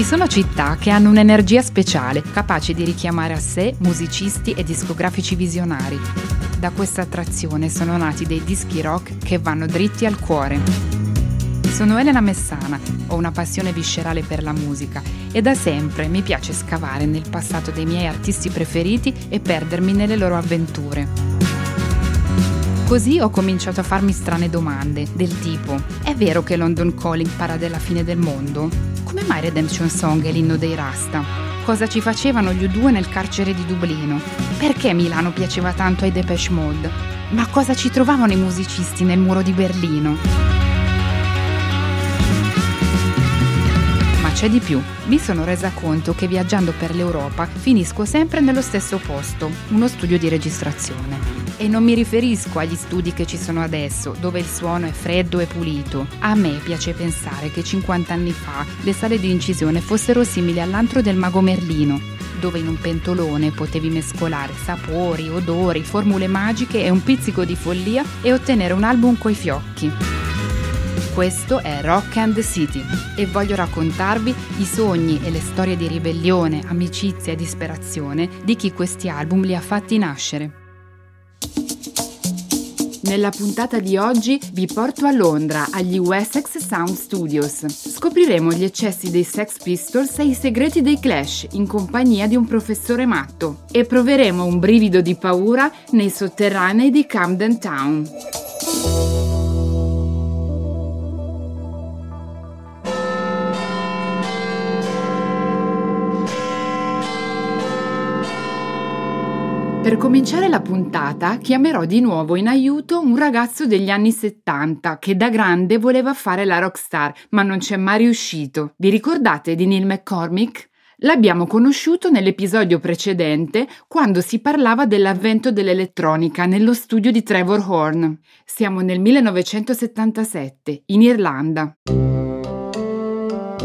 Ci sono città che hanno un'energia speciale, capace di richiamare a sé musicisti e discografici visionari. Da questa attrazione sono nati dei dischi rock che vanno dritti al cuore. Sono Elena Messana, ho una passione viscerale per la musica e da sempre mi piace scavare nel passato dei miei artisti preferiti e perdermi nelle loro avventure. Così ho cominciato a farmi strane domande, del tipo: è vero che London Calling parla della fine del mondo? Come mai Redemption Song è l'inno dei Rasta? Cosa ci facevano gli U2 nel carcere di Dublino? Perché Milano piaceva tanto ai Depeche Mode? Ma cosa ci trovavano i musicisti nel muro di Berlino? C'è di più. Mi sono resa conto che viaggiando per l'Europa finisco sempre nello stesso posto, uno studio di registrazione. E non mi riferisco agli studi che ci sono adesso, dove il suono è freddo e pulito. A me piace pensare che 50 anni fa le sale di incisione fossero simili all'antro del mago Merlino, dove in un pentolone potevi mescolare sapori, odori, formule magiche e un pizzico di follia e ottenere un album coi fiocchi. Questo è Rock and the City e voglio raccontarvi i sogni e le storie di ribellione, amicizia e disperazione di chi questi album li ha fatti nascere. Nella puntata di oggi vi porto a Londra, agli Wessex Sound Studios. Scopriremo gli eccessi dei Sex Pistols e i segreti dei Clash in compagnia di un professore matto e proveremo un brivido di paura nei sotterranei di Camden Town. Per cominciare la puntata chiamerò di nuovo in aiuto un ragazzo degli anni 70 che da grande voleva fare la rockstar, ma non c'è mai riuscito. Vi ricordate di Neil McCormick? L'abbiamo conosciuto nell'episodio precedente quando si parlava dell'avvento dell'elettronica nello studio di Trevor Horn. Siamo nel 1977, in Irlanda.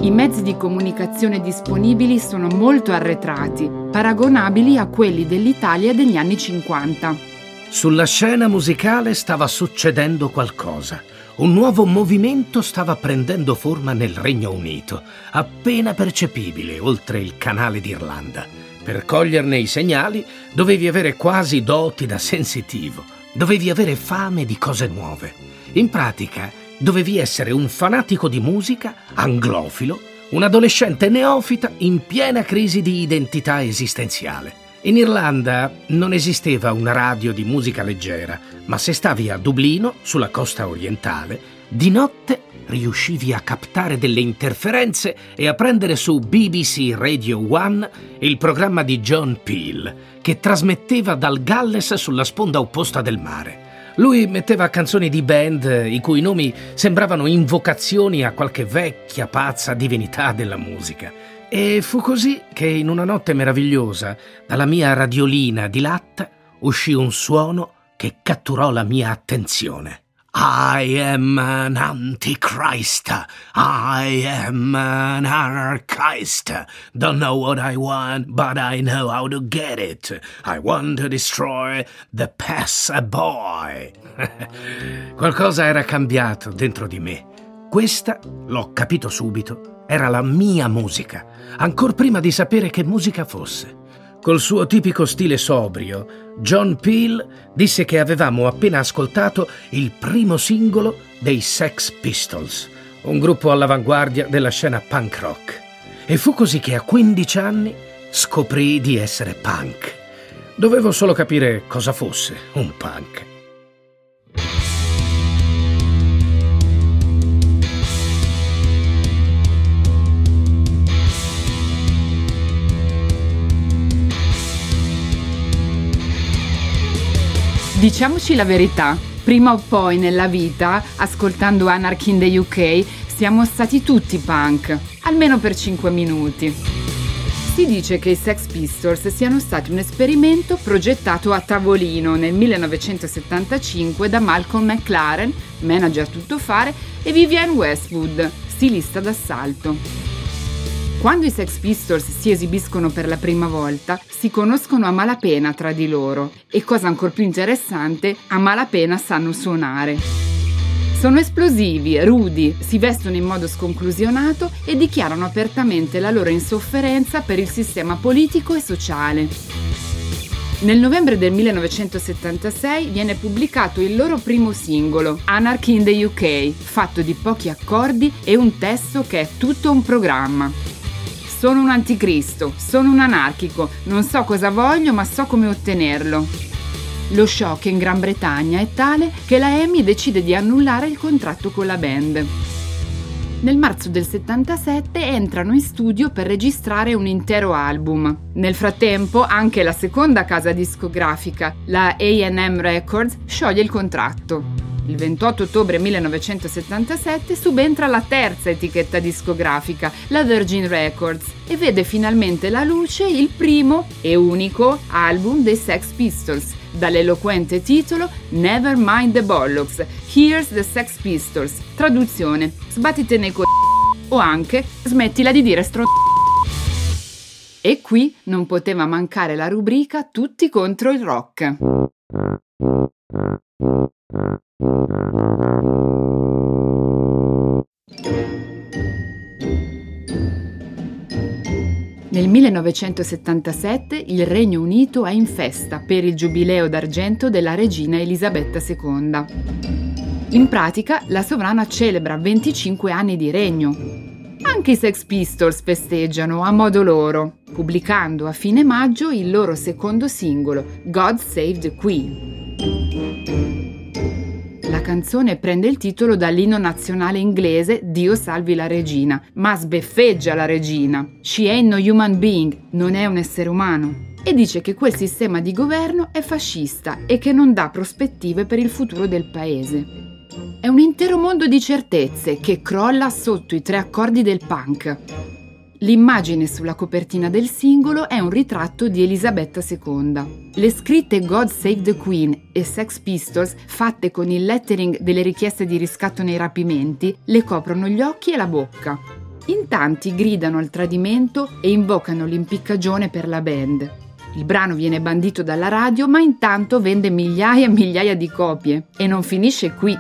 I mezzi di comunicazione disponibili sono molto arretrati, paragonabili a quelli dell'Italia degli anni 50. Sulla scena musicale stava succedendo qualcosa. Un nuovo movimento stava prendendo forma nel Regno Unito, appena percepibile oltre il canale d'Irlanda. Per coglierne i segnali dovevi avere quasi doti da sensitivo, dovevi avere fame di cose nuove. In pratica, dovevi essere un fanatico di musica, anglofilo, un adolescente neofita in piena crisi di identità esistenziale. In Irlanda non esisteva una radio di musica leggera, ma se stavi a Dublino, sulla costa orientale, di notte riuscivi a captare delle interferenze e a prendere su BBC Radio One il programma di John Peel, che trasmetteva dal Galles sulla sponda opposta del mare. Lui metteva canzoni di band i cui nomi sembravano invocazioni a qualche vecchia pazza divinità della musica. E fu così che in una notte meravigliosa, dalla mia radiolina di latta, uscì un suono che catturò la mia attenzione. I am an antichrist. I am an anarchist. Don't know what I want, but I know how to get it. I want to destroy the passer boy. Qualcosa era cambiato dentro di me. Questa, l'ho capito subito, era la mia musica, ancor prima di sapere che musica fosse. Col suo tipico stile sobrio, John Peel disse che avevamo appena ascoltato il primo singolo dei Sex Pistols, un gruppo all'avanguardia della scena punk rock. E fu così che a 15 anni scoprì di essere punk. Dovevo solo capire cosa fosse un punk. Diciamoci la verità, prima o poi nella vita, ascoltando Anarchy in the UK, siamo stati tutti punk, almeno per 5 minuti. Si dice che i Sex Pistols siano stati un esperimento progettato a tavolino nel 1975 da Malcolm McLaren, manager tuttofare, e Vivienne Westwood, stilista d'assalto. Quando i Sex Pistols si esibiscono per la prima volta, si conoscono a malapena tra di loro e, cosa ancora più interessante, a malapena sanno suonare. Sono esplosivi, rudi, si vestono in modo sconclusionato e dichiarano apertamente la loro insofferenza per il sistema politico e sociale. Nel novembre del 1976 viene pubblicato il loro primo singolo, Anarchy in the UK, fatto di pochi accordi e un testo che è tutto un programma. Sono un anticristo, sono un anarchico, non so cosa voglio ma so come ottenerlo. Lo shock in Gran Bretagna è tale che la Amy decide di annullare il contratto con la band. Nel marzo del 77 entrano in studio per registrare un intero album. Nel frattempo anche la seconda casa discografica, la AM Records, scioglie il contratto. Il 28 ottobre 1977 subentra la terza etichetta discografica, la Virgin Records, e vede finalmente la luce il primo e unico album dei Sex Pistols, dall'eloquente titolo Never Mind the Bollocks, Here's the Sex Pistols. Traduzione: Sbattite nei co... o anche smettila di dire stro... E qui non poteva mancare la rubrica Tutti contro il rock. Nel 1977 il Regno Unito è in festa per il giubileo d'argento della regina Elisabetta II. In pratica la sovrana celebra 25 anni di regno. Anche i Sex Pistols festeggiano a modo loro, pubblicando a fine maggio il loro secondo singolo, God Save the Queen. Canzone prende il titolo dall'inno nazionale inglese Dio salvi la regina, ma sbeffeggia la regina. She ain't no human being, non è un essere umano. E dice che quel sistema di governo è fascista e che non dà prospettive per il futuro del paese. È un intero mondo di certezze che crolla sotto i tre accordi del punk. L'immagine sulla copertina del singolo è un ritratto di Elisabetta II. Le scritte God Save the Queen e Sex Pistols, fatte con il lettering delle richieste di riscatto nei rapimenti, le coprono gli occhi e la bocca. In tanti gridano al tradimento e invocano l'impiccagione per la band. Il brano viene bandito dalla radio, ma intanto vende migliaia e migliaia di copie. E non finisce qui.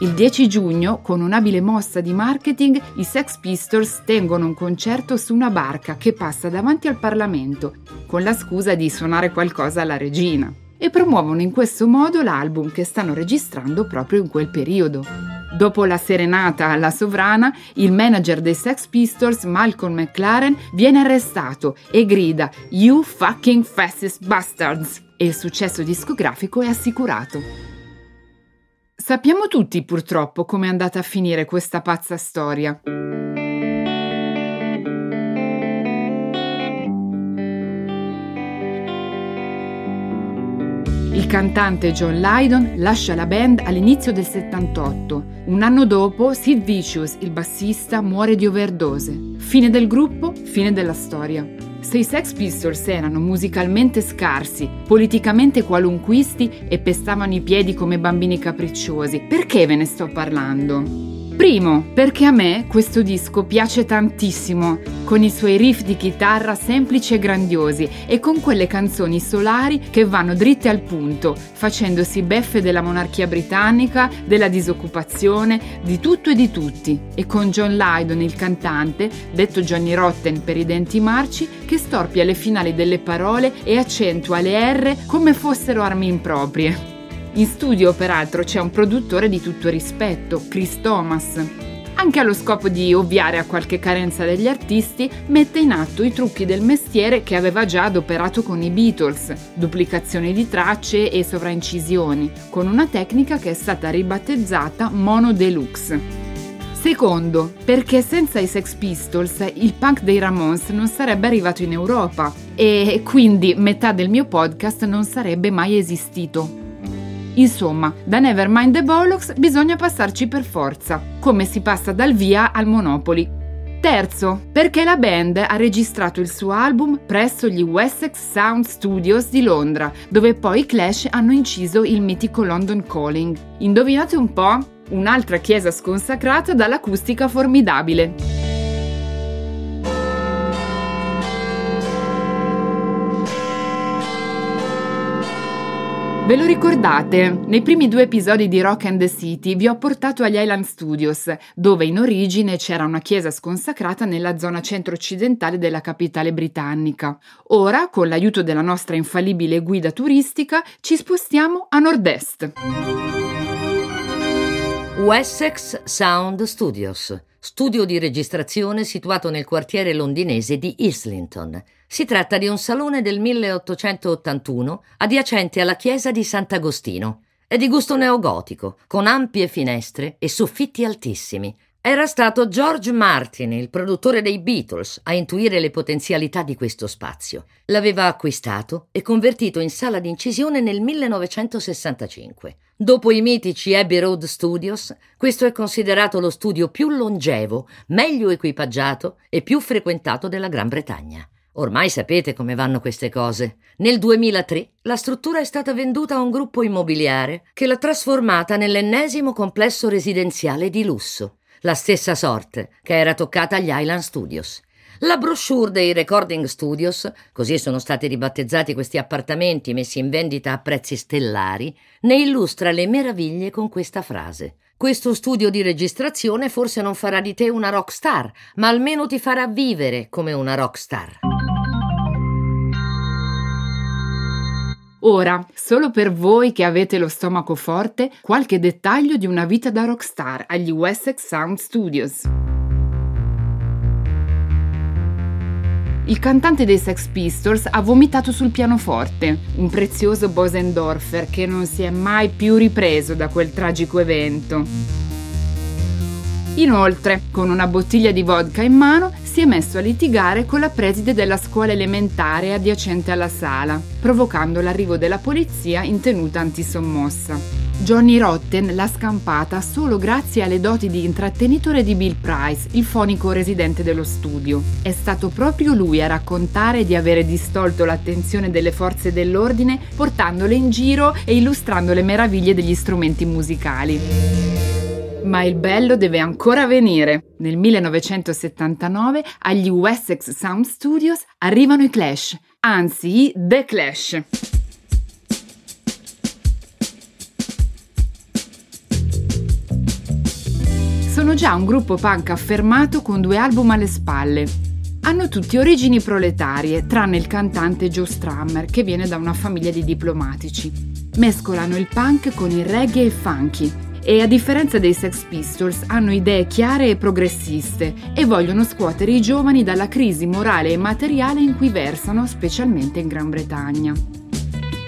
Il 10 giugno, con un'abile mossa di marketing, i Sex Pistols tengono un concerto su una barca che passa davanti al Parlamento, con la scusa di suonare qualcosa alla regina, e promuovono in questo modo l'album che stanno registrando proprio in quel periodo. Dopo la serenata alla sovrana, il manager dei Sex Pistols, Malcolm McLaren, viene arrestato e grida You fucking fascist bastards! E il successo discografico è assicurato. Sappiamo tutti purtroppo come è andata a finire questa pazza storia. Il cantante John Lydon lascia la band all'inizio del 78. Un anno dopo, Sid Vicious, il bassista, muore di overdose. Fine del gruppo, fine della storia. Se i Sex Pistols erano musicalmente scarsi, politicamente qualunquisti e pestavano i piedi come bambini capricciosi, perché ve ne sto parlando? Primo, perché a me questo disco piace tantissimo, con i suoi riff di chitarra semplici e grandiosi e con quelle canzoni solari che vanno dritte al punto, facendosi beffe della monarchia britannica, della disoccupazione, di tutto e di tutti, e con John Lydon, il cantante, detto Johnny Rotten per i denti marci, che storpia le finali delle parole e accentua le R come fossero armi improprie. In studio, peraltro, c'è un produttore di tutto rispetto, Chris Thomas. Anche allo scopo di ovviare a qualche carenza degli artisti, mette in atto i trucchi del mestiere che aveva già adoperato con i Beatles, duplicazioni di tracce e sovraincisioni, con una tecnica che è stata ribattezzata Mono Deluxe. Secondo, perché senza i Sex Pistols il punk dei Ramones non sarebbe arrivato in Europa e quindi metà del mio podcast non sarebbe mai esistito. Insomma, da Nevermind the Bollocks bisogna passarci per forza, come si passa dal via al Monopoli. Terzo, perché la band ha registrato il suo album presso gli Wessex Sound Studios di Londra, dove poi i Clash hanno inciso il mitico London Calling. Indovinate un po'? Un'altra chiesa sconsacrata dall'acustica formidabile. Ve lo ricordate? Nei primi due episodi di Rock and the City vi ho portato agli Island Studios, dove in origine c'era una chiesa sconsacrata nella zona centro-occidentale della capitale britannica. Ora, con l'aiuto della nostra infallibile guida turistica, ci spostiamo a nord-est. Wessex Sound Studios, studio di registrazione situato nel quartiere londinese di Islington. Si tratta di un salone del 1881 adiacente alla chiesa di Sant'Agostino. È di gusto neogotico, con ampie finestre e soffitti altissimi. Era stato George Martin, il produttore dei Beatles, a intuire le potenzialità di questo spazio. L'aveva acquistato e convertito in sala d'incisione nel 1965. Dopo i mitici Abbey Road Studios, questo è considerato lo studio più longevo, meglio equipaggiato e più frequentato della Gran Bretagna. Ormai sapete come vanno queste cose. Nel 2003 la struttura è stata venduta a un gruppo immobiliare che l'ha trasformata nell'ennesimo complesso residenziale di lusso, la stessa sorte che era toccata agli Island Studios. La brochure dei Recording Studios, così sono stati ribattezzati questi appartamenti messi in vendita a prezzi stellari, ne illustra le meraviglie con questa frase. Questo studio di registrazione forse non farà di te una rock star, ma almeno ti farà vivere come una rock star. Ora, solo per voi che avete lo stomaco forte, qualche dettaglio di una vita da rockstar agli Wessex Sound Studios. Il cantante dei Sex Pistols ha vomitato sul pianoforte, un prezioso Bosendorfer che non si è mai più ripreso da quel tragico evento. Inoltre, con una bottiglia di vodka in mano, si è messo a litigare con la preside della scuola elementare adiacente alla sala, provocando l'arrivo della polizia in tenuta antisommossa. Johnny Rotten l'ha scampata solo grazie alle doti di intrattenitore di Bill Price, il fonico residente dello studio. È stato proprio lui a raccontare di avere distolto l'attenzione delle forze dell'ordine portandole in giro e illustrando le meraviglie degli strumenti musicali. Ma il bello deve ancora venire. Nel 1979 agli Wessex Sound Studios arrivano i Clash, anzi i The Clash. Sono già un gruppo punk affermato con due album alle spalle. Hanno tutti origini proletarie, tranne il cantante Joe Strummer, che viene da una famiglia di diplomatici. Mescolano il punk con il reggae e funky, e a differenza dei Sex Pistols hanno idee chiare e progressiste e vogliono scuotere i giovani dalla crisi morale e materiale in cui versano, specialmente in Gran Bretagna.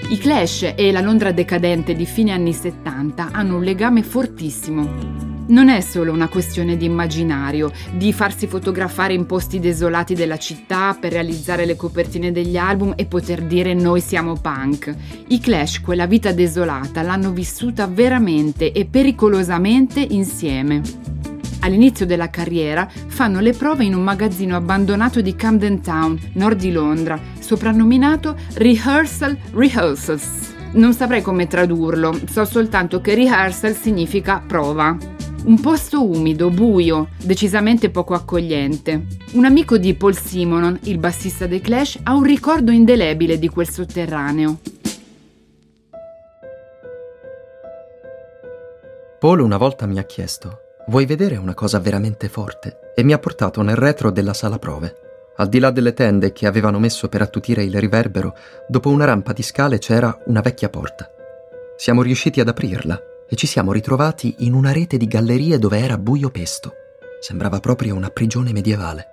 I Clash e la Londra decadente di fine anni 70 hanno un legame fortissimo non è solo una questione di immaginario, di farsi fotografare in posti desolati della città per realizzare le copertine degli album e poter dire noi siamo punk. I Clash quella vita desolata l'hanno vissuta veramente e pericolosamente insieme. All'inizio della carriera fanno le prove in un magazzino abbandonato di Camden Town, nord di Londra, soprannominato Rehearsal Rehearsals. Non saprei come tradurlo, so soltanto che rehearsal significa prova. Un posto umido, buio, decisamente poco accogliente. Un amico di Paul Simonon, il bassista dei Clash, ha un ricordo indelebile di quel sotterraneo. Paul una volta mi ha chiesto: Vuoi vedere una cosa veramente forte? E mi ha portato nel retro della sala prove. Al di là delle tende che avevano messo per attutire il riverbero, dopo una rampa di scale c'era una vecchia porta. Siamo riusciti ad aprirla e ci siamo ritrovati in una rete di gallerie dove era buio pesto. Sembrava proprio una prigione medievale.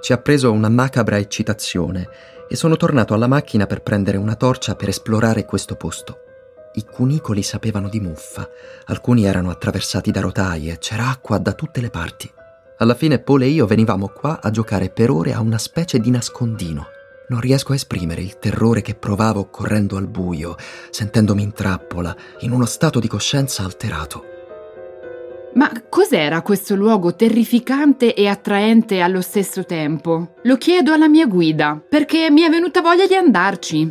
Ci ha preso una macabra eccitazione e sono tornato alla macchina per prendere una torcia per esplorare questo posto. I cunicoli sapevano di muffa, alcuni erano attraversati da rotaie, c'era acqua da tutte le parti. Alla fine Paul e io venivamo qua a giocare per ore a una specie di nascondino. Non riesco a esprimere il terrore che provavo correndo al buio, sentendomi in trappola, in uno stato di coscienza alterato. Ma cos'era questo luogo terrificante e attraente allo stesso tempo? Lo chiedo alla mia guida, perché mi è venuta voglia di andarci.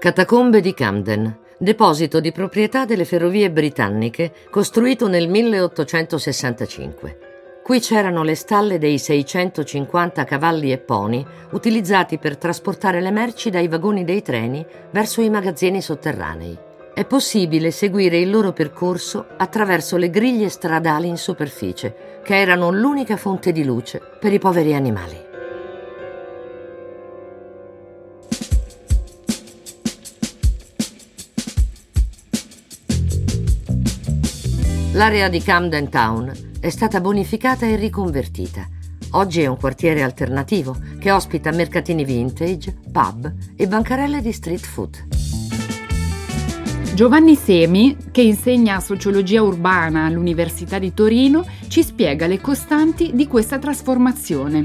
Catacombe di Camden, deposito di proprietà delle ferrovie britanniche, costruito nel 1865. Qui c'erano le stalle dei 650 cavalli e poni utilizzati per trasportare le merci dai vagoni dei treni verso i magazzini sotterranei. è possibile seguire il loro percorso attraverso le griglie stradali in superficie, che erano l'unica fonte di luce per i poveri animali. L'area di Camden Town è stata bonificata e riconvertita. Oggi è un quartiere alternativo che ospita mercatini vintage, pub e bancarelle di street food. Giovanni Semi, che insegna sociologia urbana all'Università di Torino, ci spiega le costanti di questa trasformazione.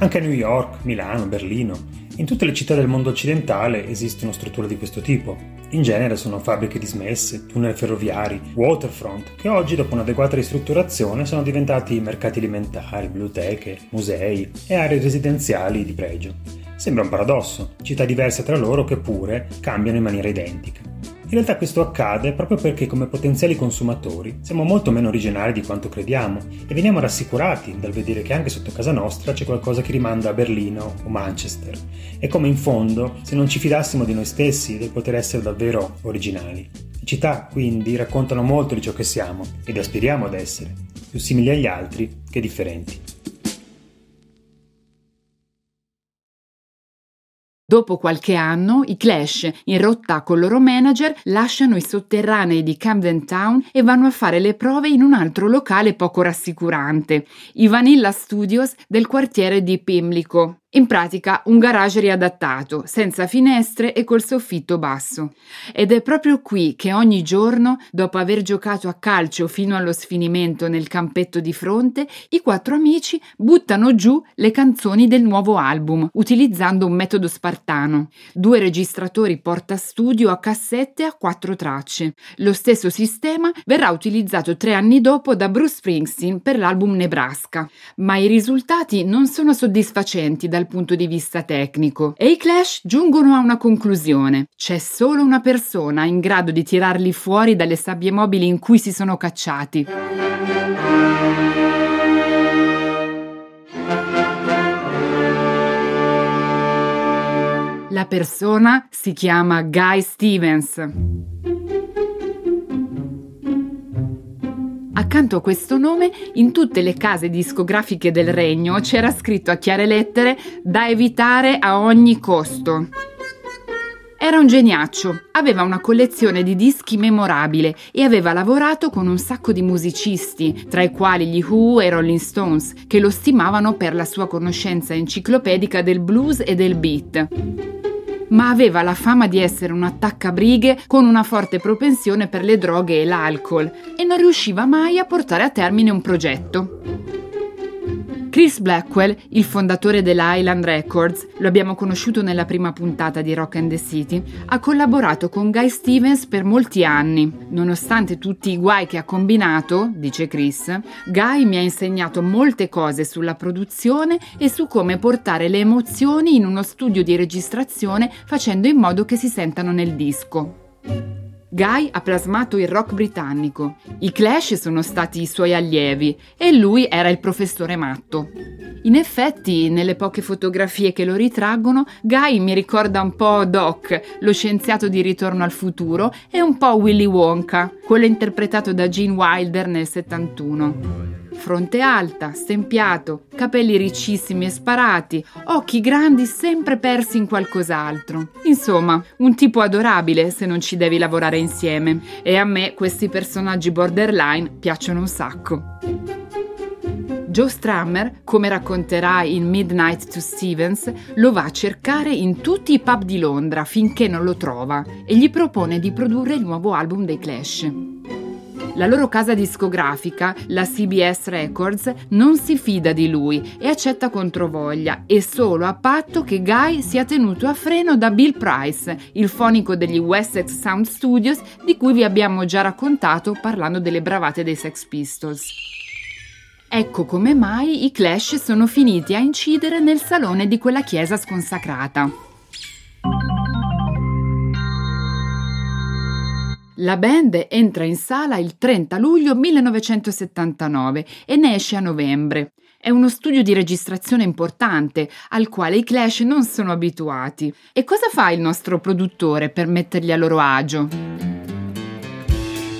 Anche a New York, Milano, Berlino, in tutte le città del mondo occidentale esistono strutture di questo tipo. In genere sono fabbriche dismesse, tunnel ferroviari, waterfront, che oggi dopo un'adeguata ristrutturazione sono diventati mercati alimentari, biblioteche, musei e aree residenziali di pregio. Sembra un paradosso, città diverse tra loro che pure cambiano in maniera identica. In realtà questo accade proprio perché come potenziali consumatori siamo molto meno originali di quanto crediamo e veniamo rassicurati dal vedere che anche sotto casa nostra c'è qualcosa che rimanda a Berlino o Manchester. È come in fondo se non ci fidassimo di noi stessi del poter essere davvero originali. Le città quindi raccontano molto di ciò che siamo ed aspiriamo ad essere, più simili agli altri che differenti. Dopo qualche anno, i Clash, in rotta col loro manager, lasciano i sotterranei di Camden Town e vanno a fare le prove in un altro locale poco rassicurante, i Vanilla Studios del quartiere di Pimlico. In pratica un garage riadattato, senza finestre e col soffitto basso. Ed è proprio qui che ogni giorno, dopo aver giocato a calcio fino allo sfinimento nel campetto di fronte, i quattro amici buttano giù le canzoni del nuovo album, utilizzando un metodo spartano. Due registratori porta studio a cassette a quattro tracce. Lo stesso sistema verrà utilizzato tre anni dopo da Bruce Springsteen per l'album Nebraska. Ma i risultati non sono soddisfacenti dal punto di vista tecnico e i Clash giungono a una conclusione. C'è solo una persona in grado di tirarli fuori dalle sabbie mobili in cui si sono cacciati. La persona si chiama Guy Stevens. Accanto a questo nome, in tutte le case discografiche del regno c'era scritto a chiare lettere da evitare a ogni costo. Era un geniaccio, aveva una collezione di dischi memorabile e aveva lavorato con un sacco di musicisti, tra i quali gli Who e Rolling Stones, che lo stimavano per la sua conoscenza enciclopedica del blues e del beat ma aveva la fama di essere un attaccabrighe con una forte propensione per le droghe e l'alcol e non riusciva mai a portare a termine un progetto. Chris Blackwell, il fondatore della Island Records, lo abbiamo conosciuto nella prima puntata di Rock and the City, ha collaborato con Guy Stevens per molti anni. Nonostante tutti i guai che ha combinato, dice Chris, Guy mi ha insegnato molte cose sulla produzione e su come portare le emozioni in uno studio di registrazione facendo in modo che si sentano nel disco. Guy ha plasmato il rock britannico, i Clash sono stati i suoi allievi e lui era il professore matto. In effetti, nelle poche fotografie che lo ritraggono, Guy mi ricorda un po' Doc, lo scienziato di Ritorno al futuro, e un po' Willy Wonka, quello interpretato da Gene Wilder nel 71 fronte alta, stempiato, capelli riccissimi e sparati, occhi grandi sempre persi in qualcos'altro. Insomma, un tipo adorabile se non ci devi lavorare insieme. E a me questi personaggi borderline piacciono un sacco. Joe Strammer, come racconterà in Midnight to Stevens, lo va a cercare in tutti i pub di Londra finché non lo trova e gli propone di produrre il nuovo album dei Clash. La loro casa discografica, la CBS Records, non si fida di lui e accetta controvoglia, e solo a patto che Guy sia tenuto a freno da Bill Price, il fonico degli Wessex Sound Studios di cui vi abbiamo già raccontato parlando delle bravate dei Sex Pistols. Ecco come mai i Clash sono finiti a incidere nel salone di quella chiesa sconsacrata. La band entra in sala il 30 luglio 1979 e ne esce a novembre. È uno studio di registrazione importante al quale i Clash non sono abituati. E cosa fa il nostro produttore per metterli a loro agio?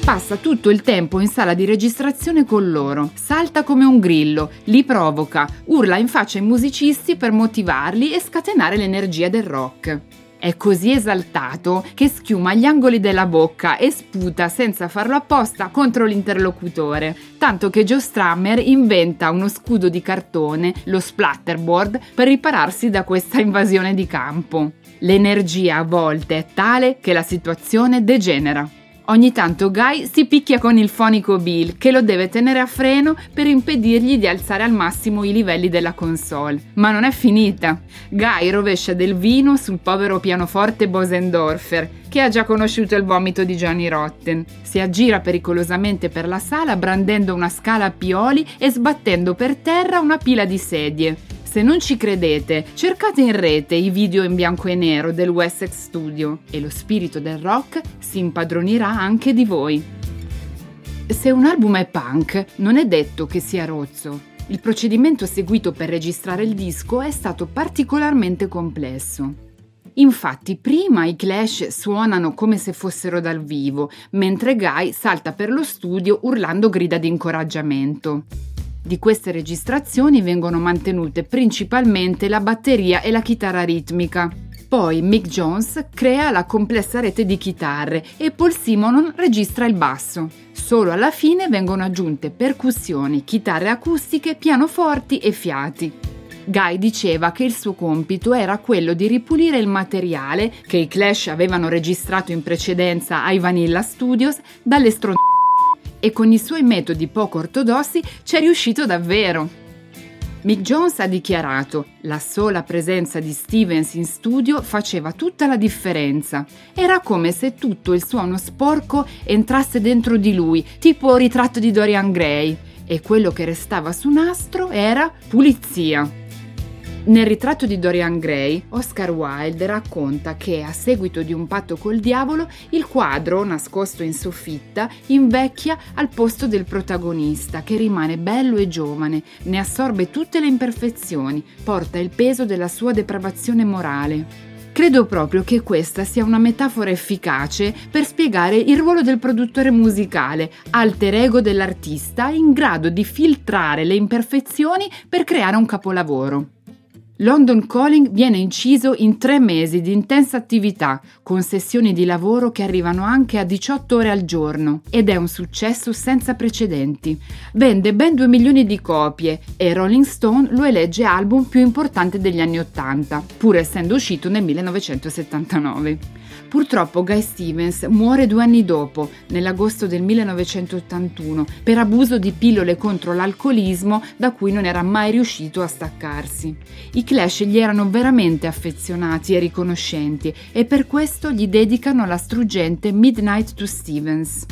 Passa tutto il tempo in sala di registrazione con loro, salta come un grillo, li provoca, urla in faccia ai musicisti per motivarli e scatenare l'energia del rock. È così esaltato che schiuma gli angoli della bocca e sputa senza farlo apposta contro l'interlocutore, tanto che Joe Strammer inventa uno scudo di cartone, lo splatterboard, per ripararsi da questa invasione di campo. L'energia a volte è tale che la situazione degenera. Ogni tanto Guy si picchia con il fonico Bill, che lo deve tenere a freno per impedirgli di alzare al massimo i livelli della console. Ma non è finita. Guy rovescia del vino sul povero pianoforte Bosendorfer, che ha già conosciuto il vomito di Johnny Rotten. Si aggira pericolosamente per la sala brandendo una scala a pioli e sbattendo per terra una pila di sedie. Se non ci credete, cercate in rete i video in bianco e nero del Wessex Studio e lo spirito del rock si impadronirà anche di voi. Se un album è punk, non è detto che sia rozzo. Il procedimento seguito per registrare il disco è stato particolarmente complesso. Infatti, prima i Clash suonano come se fossero dal vivo, mentre Guy salta per lo studio urlando grida di incoraggiamento. Di queste registrazioni vengono mantenute principalmente la batteria e la chitarra ritmica. Poi Mick Jones crea la complessa rete di chitarre e Paul Simonon registra il basso. Solo alla fine vengono aggiunte percussioni, chitarre acustiche, pianoforti e fiati. Guy diceva che il suo compito era quello di ripulire il materiale che i Clash avevano registrato in precedenza ai Vanilla Studios dalle stronzate e con i suoi metodi poco ortodossi ci è riuscito davvero. Mick Jones ha dichiarato la sola presenza di Stevens in studio faceva tutta la differenza. Era come se tutto il suono sporco entrasse dentro di lui, tipo ritratto di Dorian Gray, e quello che restava su nastro era pulizia. Nel ritratto di Dorian Gray, Oscar Wilde racconta che, a seguito di un patto col diavolo, il quadro, nascosto in soffitta, invecchia al posto del protagonista, che rimane bello e giovane, ne assorbe tutte le imperfezioni, porta il peso della sua depravazione morale. Credo proprio che questa sia una metafora efficace per spiegare il ruolo del produttore musicale, alter ego dell'artista in grado di filtrare le imperfezioni per creare un capolavoro. London Calling viene inciso in tre mesi di intensa attività, con sessioni di lavoro che arrivano anche a 18 ore al giorno, ed è un successo senza precedenti. Vende ben 2 milioni di copie e Rolling Stone lo elegge album più importante degli anni 80, pur essendo uscito nel 1979. Purtroppo Guy Stevens muore due anni dopo, nell'agosto del 1981, per abuso di pillole contro l'alcolismo da cui non era mai riuscito a staccarsi. I Clash gli erano veramente affezionati e riconoscenti e per questo gli dedicano la struggente Midnight to Stevens.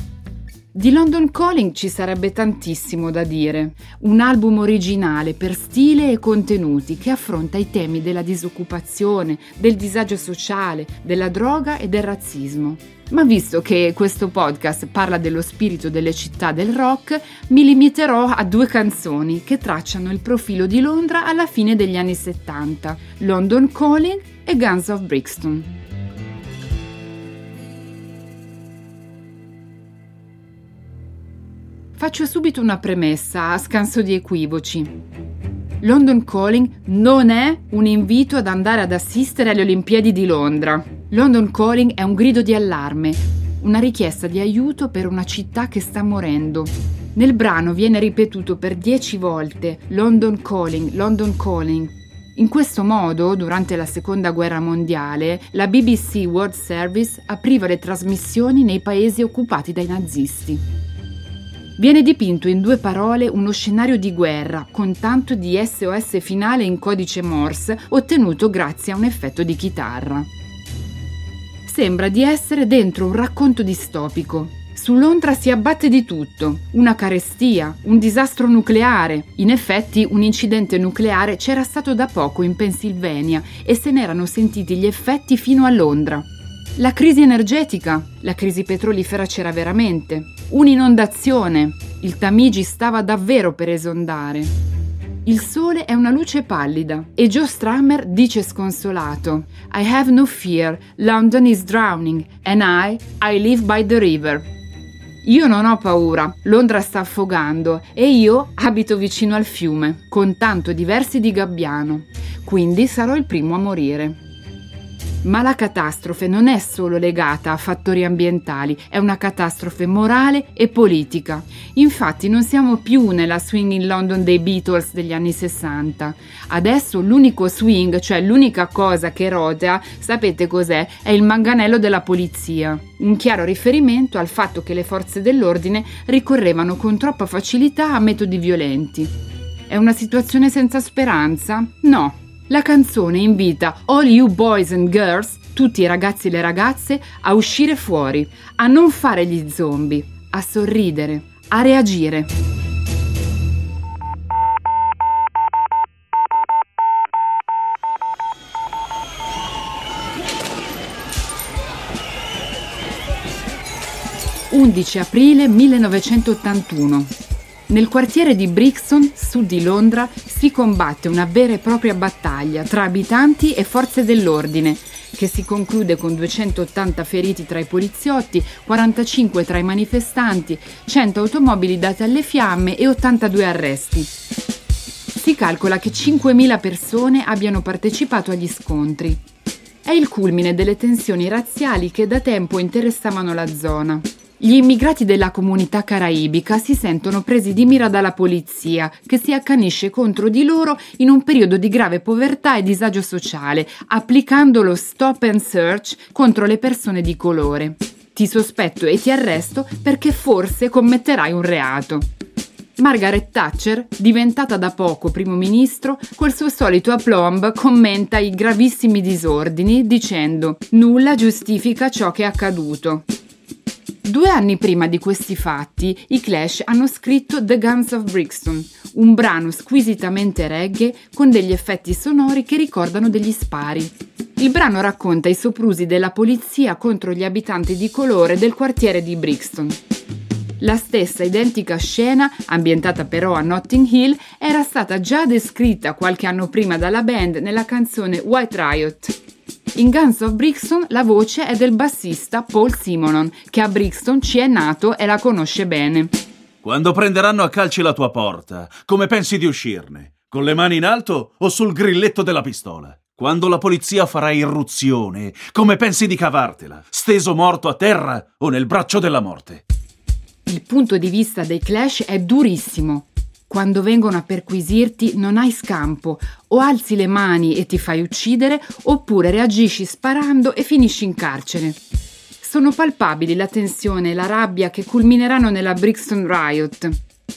Di London Calling ci sarebbe tantissimo da dire. Un album originale per stile e contenuti che affronta i temi della disoccupazione, del disagio sociale, della droga e del razzismo. Ma visto che questo podcast parla dello spirito delle città del rock, mi limiterò a due canzoni che tracciano il profilo di Londra alla fine degli anni 70, London Calling e Guns of Brixton. Faccio subito una premessa a scanso di equivoci. London Calling non è un invito ad andare ad assistere alle Olimpiadi di Londra. London Calling è un grido di allarme, una richiesta di aiuto per una città che sta morendo. Nel brano viene ripetuto per dieci volte London Calling, London Calling. In questo modo, durante la Seconda Guerra Mondiale, la BBC World Service apriva le trasmissioni nei paesi occupati dai nazisti. Viene dipinto in due parole uno scenario di guerra con tanto di SOS finale in codice Morse ottenuto grazie a un effetto di chitarra. Sembra di essere dentro un racconto distopico. Su Londra si abbatte di tutto, una carestia, un disastro nucleare. In effetti un incidente nucleare c'era stato da poco in Pennsylvania e se n'erano sentiti gli effetti fino a Londra. La crisi energetica, la crisi petrolifera c'era veramente. Un'inondazione, il Tamigi stava davvero per esondare. Il sole è una luce pallida e Joe Strummer dice sconsolato: I have no fear, London is drowning and I, I live by the river. Io non ho paura, Londra sta affogando e io abito vicino al fiume, con tanto diversi di gabbiano, quindi sarò il primo a morire. Ma la catastrofe non è solo legata a fattori ambientali, è una catastrofe morale e politica. Infatti non siamo più nella swing in London dei Beatles degli anni 60. Adesso l'unico swing, cioè l'unica cosa che rotea, sapete cos'è? È il manganello della polizia. Un chiaro riferimento al fatto che le forze dell'ordine ricorrevano con troppa facilità a metodi violenti. È una situazione senza speranza? No, la canzone invita all you boys and girls, tutti i ragazzi e le ragazze, a uscire fuori, a non fare gli zombie, a sorridere, a reagire. «11 aprile 1981 nel quartiere di Brixton, sud di Londra, si combatte una vera e propria battaglia tra abitanti e forze dell'ordine, che si conclude con 280 feriti tra i poliziotti, 45 tra i manifestanti, 100 automobili date alle fiamme e 82 arresti. Si calcola che 5.000 persone abbiano partecipato agli scontri. È il culmine delle tensioni razziali che da tempo interessavano la zona. Gli immigrati della comunità caraibica si sentono presi di mira dalla polizia, che si accanisce contro di loro in un periodo di grave povertà e disagio sociale, applicando lo stop and search contro le persone di colore. Ti sospetto e ti arresto perché forse commetterai un reato. Margaret Thatcher, diventata da poco primo ministro, col suo solito aplomb commenta i gravissimi disordini dicendo nulla giustifica ciò che è accaduto. Due anni prima di questi fatti, i Clash hanno scritto The Guns of Brixton, un brano squisitamente reggae con degli effetti sonori che ricordano degli spari. Il brano racconta i soprusi della polizia contro gli abitanti di colore del quartiere di Brixton. La stessa identica scena, ambientata però a Notting Hill, era stata già descritta qualche anno prima dalla band nella canzone White Riot. In Guns of Brixton la voce è del bassista Paul Simonon, che a Brixton ci è nato e la conosce bene. Quando prenderanno a calci la tua porta, come pensi di uscirne? Con le mani in alto o sul grilletto della pistola? Quando la polizia farà irruzione, come pensi di cavartela? Steso morto a terra o nel braccio della morte? Il punto di vista dei Clash è durissimo. Quando vengono a perquisirti non hai scampo, o alzi le mani e ti fai uccidere, oppure reagisci sparando e finisci in carcere. Sono palpabili la tensione e la rabbia che culmineranno nella Brixton Riot.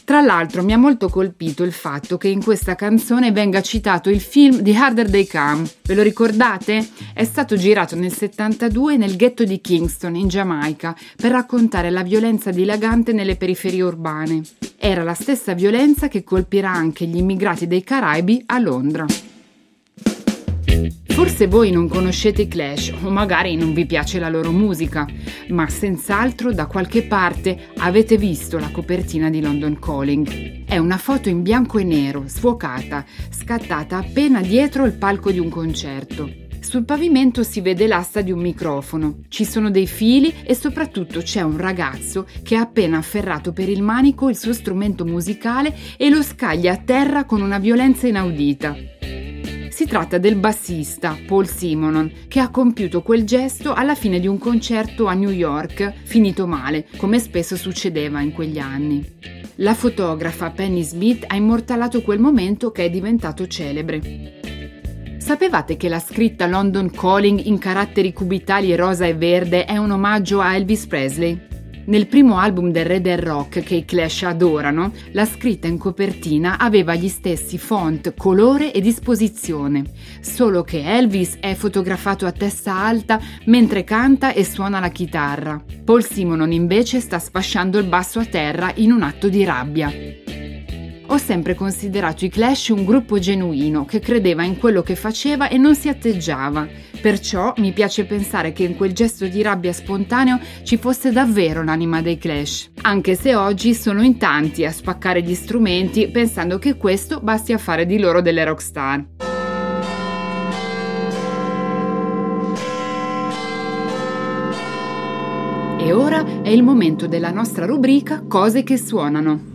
Tra l'altro mi ha molto colpito il fatto che in questa canzone venga citato il film The Harder They Come. Ve lo ricordate? È stato girato nel 72 nel ghetto di Kingston, in Giamaica, per raccontare la violenza dilagante nelle periferie urbane. Era la stessa violenza che colpirà anche gli immigrati dei Caraibi a Londra. Forse voi non conoscete i Clash o magari non vi piace la loro musica, ma senz'altro da qualche parte avete visto la copertina di London Calling. È una foto in bianco e nero, sfocata, scattata appena dietro il palco di un concerto. Sul pavimento si vede l'asta di un microfono, ci sono dei fili e soprattutto c'è un ragazzo che ha appena afferrato per il manico il suo strumento musicale e lo scaglia a terra con una violenza inaudita. Si tratta del bassista Paul Simonon, che ha compiuto quel gesto alla fine di un concerto a New York, finito male, come spesso succedeva in quegli anni. La fotografa Penny Smith ha immortalato quel momento che è diventato celebre. Sapevate che la scritta London Calling in caratteri cubitali rosa e verde è un omaggio a Elvis Presley? Nel primo album del re del rock che i Clash adorano, la scritta in copertina aveva gli stessi font, colore e disposizione, solo che Elvis è fotografato a testa alta mentre canta e suona la chitarra. Paul Simonon invece sta sfasciando il basso a terra in un atto di rabbia. Ho sempre considerato i Clash un gruppo genuino che credeva in quello che faceva e non si atteggiava. Perciò mi piace pensare che in quel gesto di rabbia spontaneo ci fosse davvero l'anima dei Clash, anche se oggi sono in tanti a spaccare gli strumenti pensando che questo basti a fare di loro delle rockstar. E ora è il momento della nostra rubrica Cose che suonano.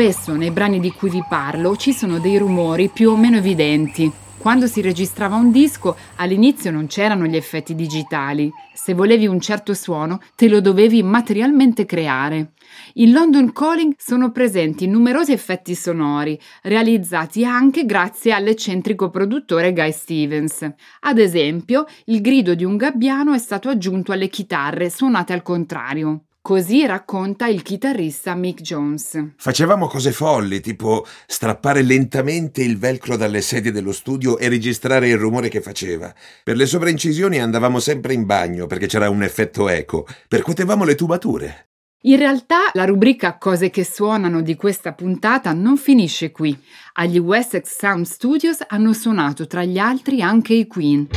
Spesso nei brani di cui vi parlo ci sono dei rumori più o meno evidenti. Quando si registrava un disco, all'inizio non c'erano gli effetti digitali. Se volevi un certo suono, te lo dovevi materialmente creare. In London Calling sono presenti numerosi effetti sonori, realizzati anche grazie all'eccentrico produttore Guy Stevens. Ad esempio, il grido di un gabbiano è stato aggiunto alle chitarre suonate al contrario. Così racconta il chitarrista Mick Jones. Facevamo cose folli, tipo strappare lentamente il velcro dalle sedie dello studio e registrare il rumore che faceva. Per le sovraincisioni andavamo sempre in bagno perché c'era un effetto eco. Percuotevamo le tubature. In realtà la rubrica Cose che suonano di questa puntata non finisce qui. Agli Wessex Sound Studios hanno suonato tra gli altri anche i Queen.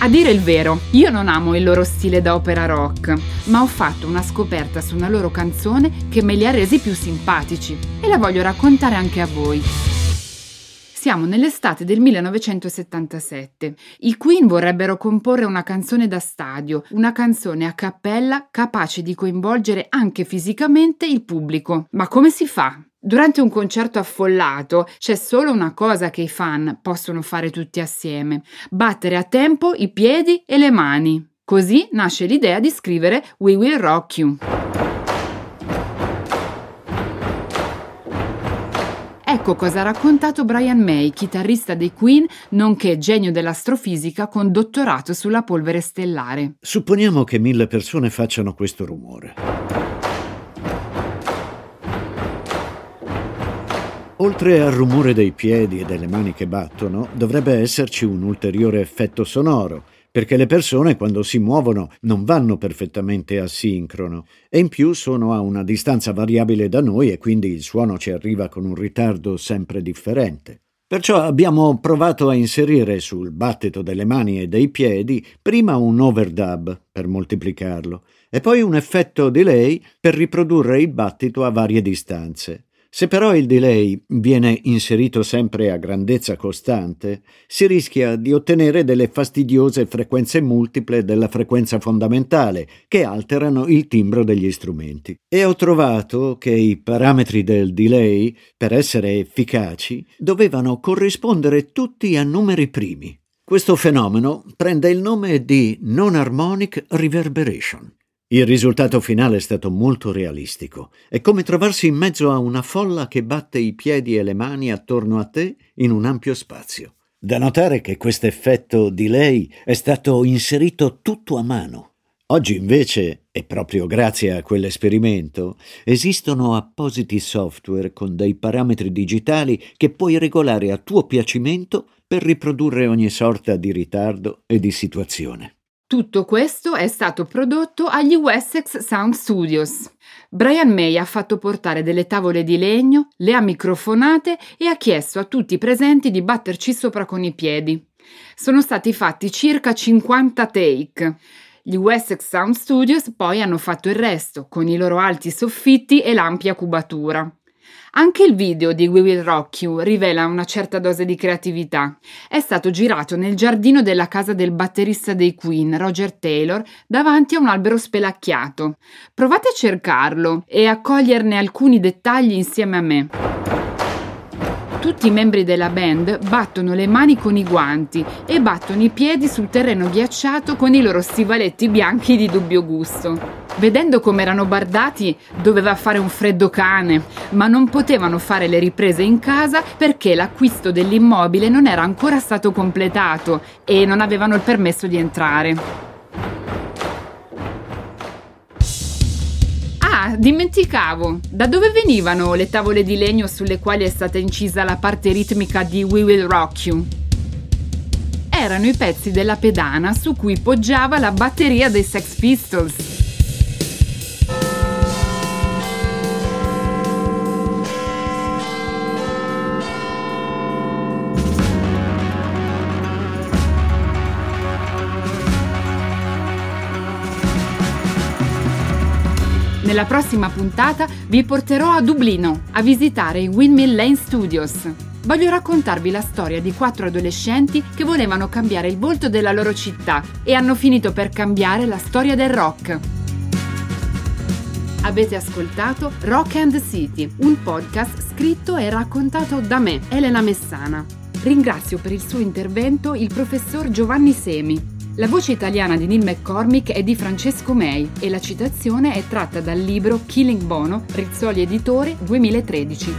A dire il vero, io non amo il loro stile da opera rock, ma ho fatto una scoperta su una loro canzone che me li ha resi più simpatici e la voglio raccontare anche a voi. Siamo nell'estate del 1977. I Queen vorrebbero comporre una canzone da stadio, una canzone a cappella capace di coinvolgere anche fisicamente il pubblico. Ma come si fa? Durante un concerto affollato c'è solo una cosa che i fan possono fare tutti assieme, battere a tempo i piedi e le mani. Così nasce l'idea di scrivere We Will Rock You. Ecco cosa ha raccontato Brian May, chitarrista dei Queen, nonché genio dell'astrofisica con dottorato sulla polvere stellare. Supponiamo che mille persone facciano questo rumore. Oltre al rumore dei piedi e delle mani che battono, dovrebbe esserci un ulteriore effetto sonoro, perché le persone quando si muovono non vanno perfettamente a sincrono e in più sono a una distanza variabile da noi e quindi il suono ci arriva con un ritardo sempre differente. Perciò abbiamo provato a inserire sul battito delle mani e dei piedi prima un overdub per moltiplicarlo e poi un effetto delay per riprodurre il battito a varie distanze. Se però il delay viene inserito sempre a grandezza costante, si rischia di ottenere delle fastidiose frequenze multiple della frequenza fondamentale che alterano il timbro degli strumenti. E ho trovato che i parametri del delay, per essere efficaci, dovevano corrispondere tutti a numeri primi. Questo fenomeno prende il nome di non-harmonic reverberation. Il risultato finale è stato molto realistico. È come trovarsi in mezzo a una folla che batte i piedi e le mani attorno a te in un ampio spazio. Da notare che questo effetto delay è stato inserito tutto a mano. Oggi invece, e proprio grazie a quell'esperimento, esistono appositi software con dei parametri digitali che puoi regolare a tuo piacimento per riprodurre ogni sorta di ritardo e di situazione. Tutto questo è stato prodotto agli Wessex Sound Studios. Brian May ha fatto portare delle tavole di legno, le ha microfonate e ha chiesto a tutti i presenti di batterci sopra con i piedi. Sono stati fatti circa 50 take. Gli Wessex Sound Studios poi hanno fatto il resto, con i loro alti soffitti e l'ampia cubatura. Anche il video di We Will Rock You rivela una certa dose di creatività. È stato girato nel giardino della casa del batterista dei Queen, Roger Taylor, davanti a un albero spelacchiato. Provate a cercarlo e a coglierne alcuni dettagli insieme a me. Tutti i membri della band battono le mani con i guanti e battono i piedi sul terreno ghiacciato con i loro stivaletti bianchi di dubbio gusto. Vedendo come erano bardati, doveva fare un freddo cane, ma non potevano fare le riprese in casa perché l'acquisto dell'immobile non era ancora stato completato e non avevano il permesso di entrare. Dimenticavo! Da dove venivano le tavole di legno sulle quali è stata incisa la parte ritmica di We Will Rock You? Erano i pezzi della pedana su cui poggiava la batteria dei Sex Pistols. Nella prossima puntata vi porterò a Dublino a visitare i Windmill Lane Studios. Voglio raccontarvi la storia di quattro adolescenti che volevano cambiare il volto della loro città e hanno finito per cambiare la storia del rock. Avete ascoltato Rock and City, un podcast scritto e raccontato da me, Elena Messana. Ringrazio per il suo intervento il professor Giovanni Semi. La voce italiana di Neil McCormick è di Francesco May e la citazione è tratta dal libro Killing Bono, Rizzoli Editore 2013.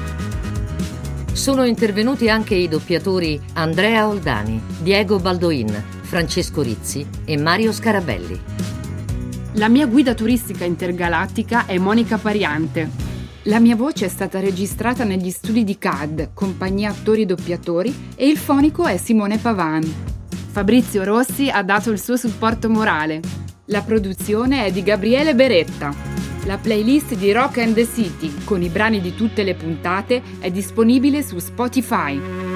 Sono intervenuti anche i doppiatori Andrea Oldani, Diego Baldoin, Francesco Rizzi e Mario Scarabelli. La mia guida turistica intergalattica è Monica Pariante. La mia voce è stata registrata negli studi di CAD, compagnia attori doppiatori, e il fonico è Simone Pavan. Fabrizio Rossi ha dato il suo supporto morale. La produzione è di Gabriele Beretta. La playlist di Rock and the City, con i brani di tutte le puntate, è disponibile su Spotify.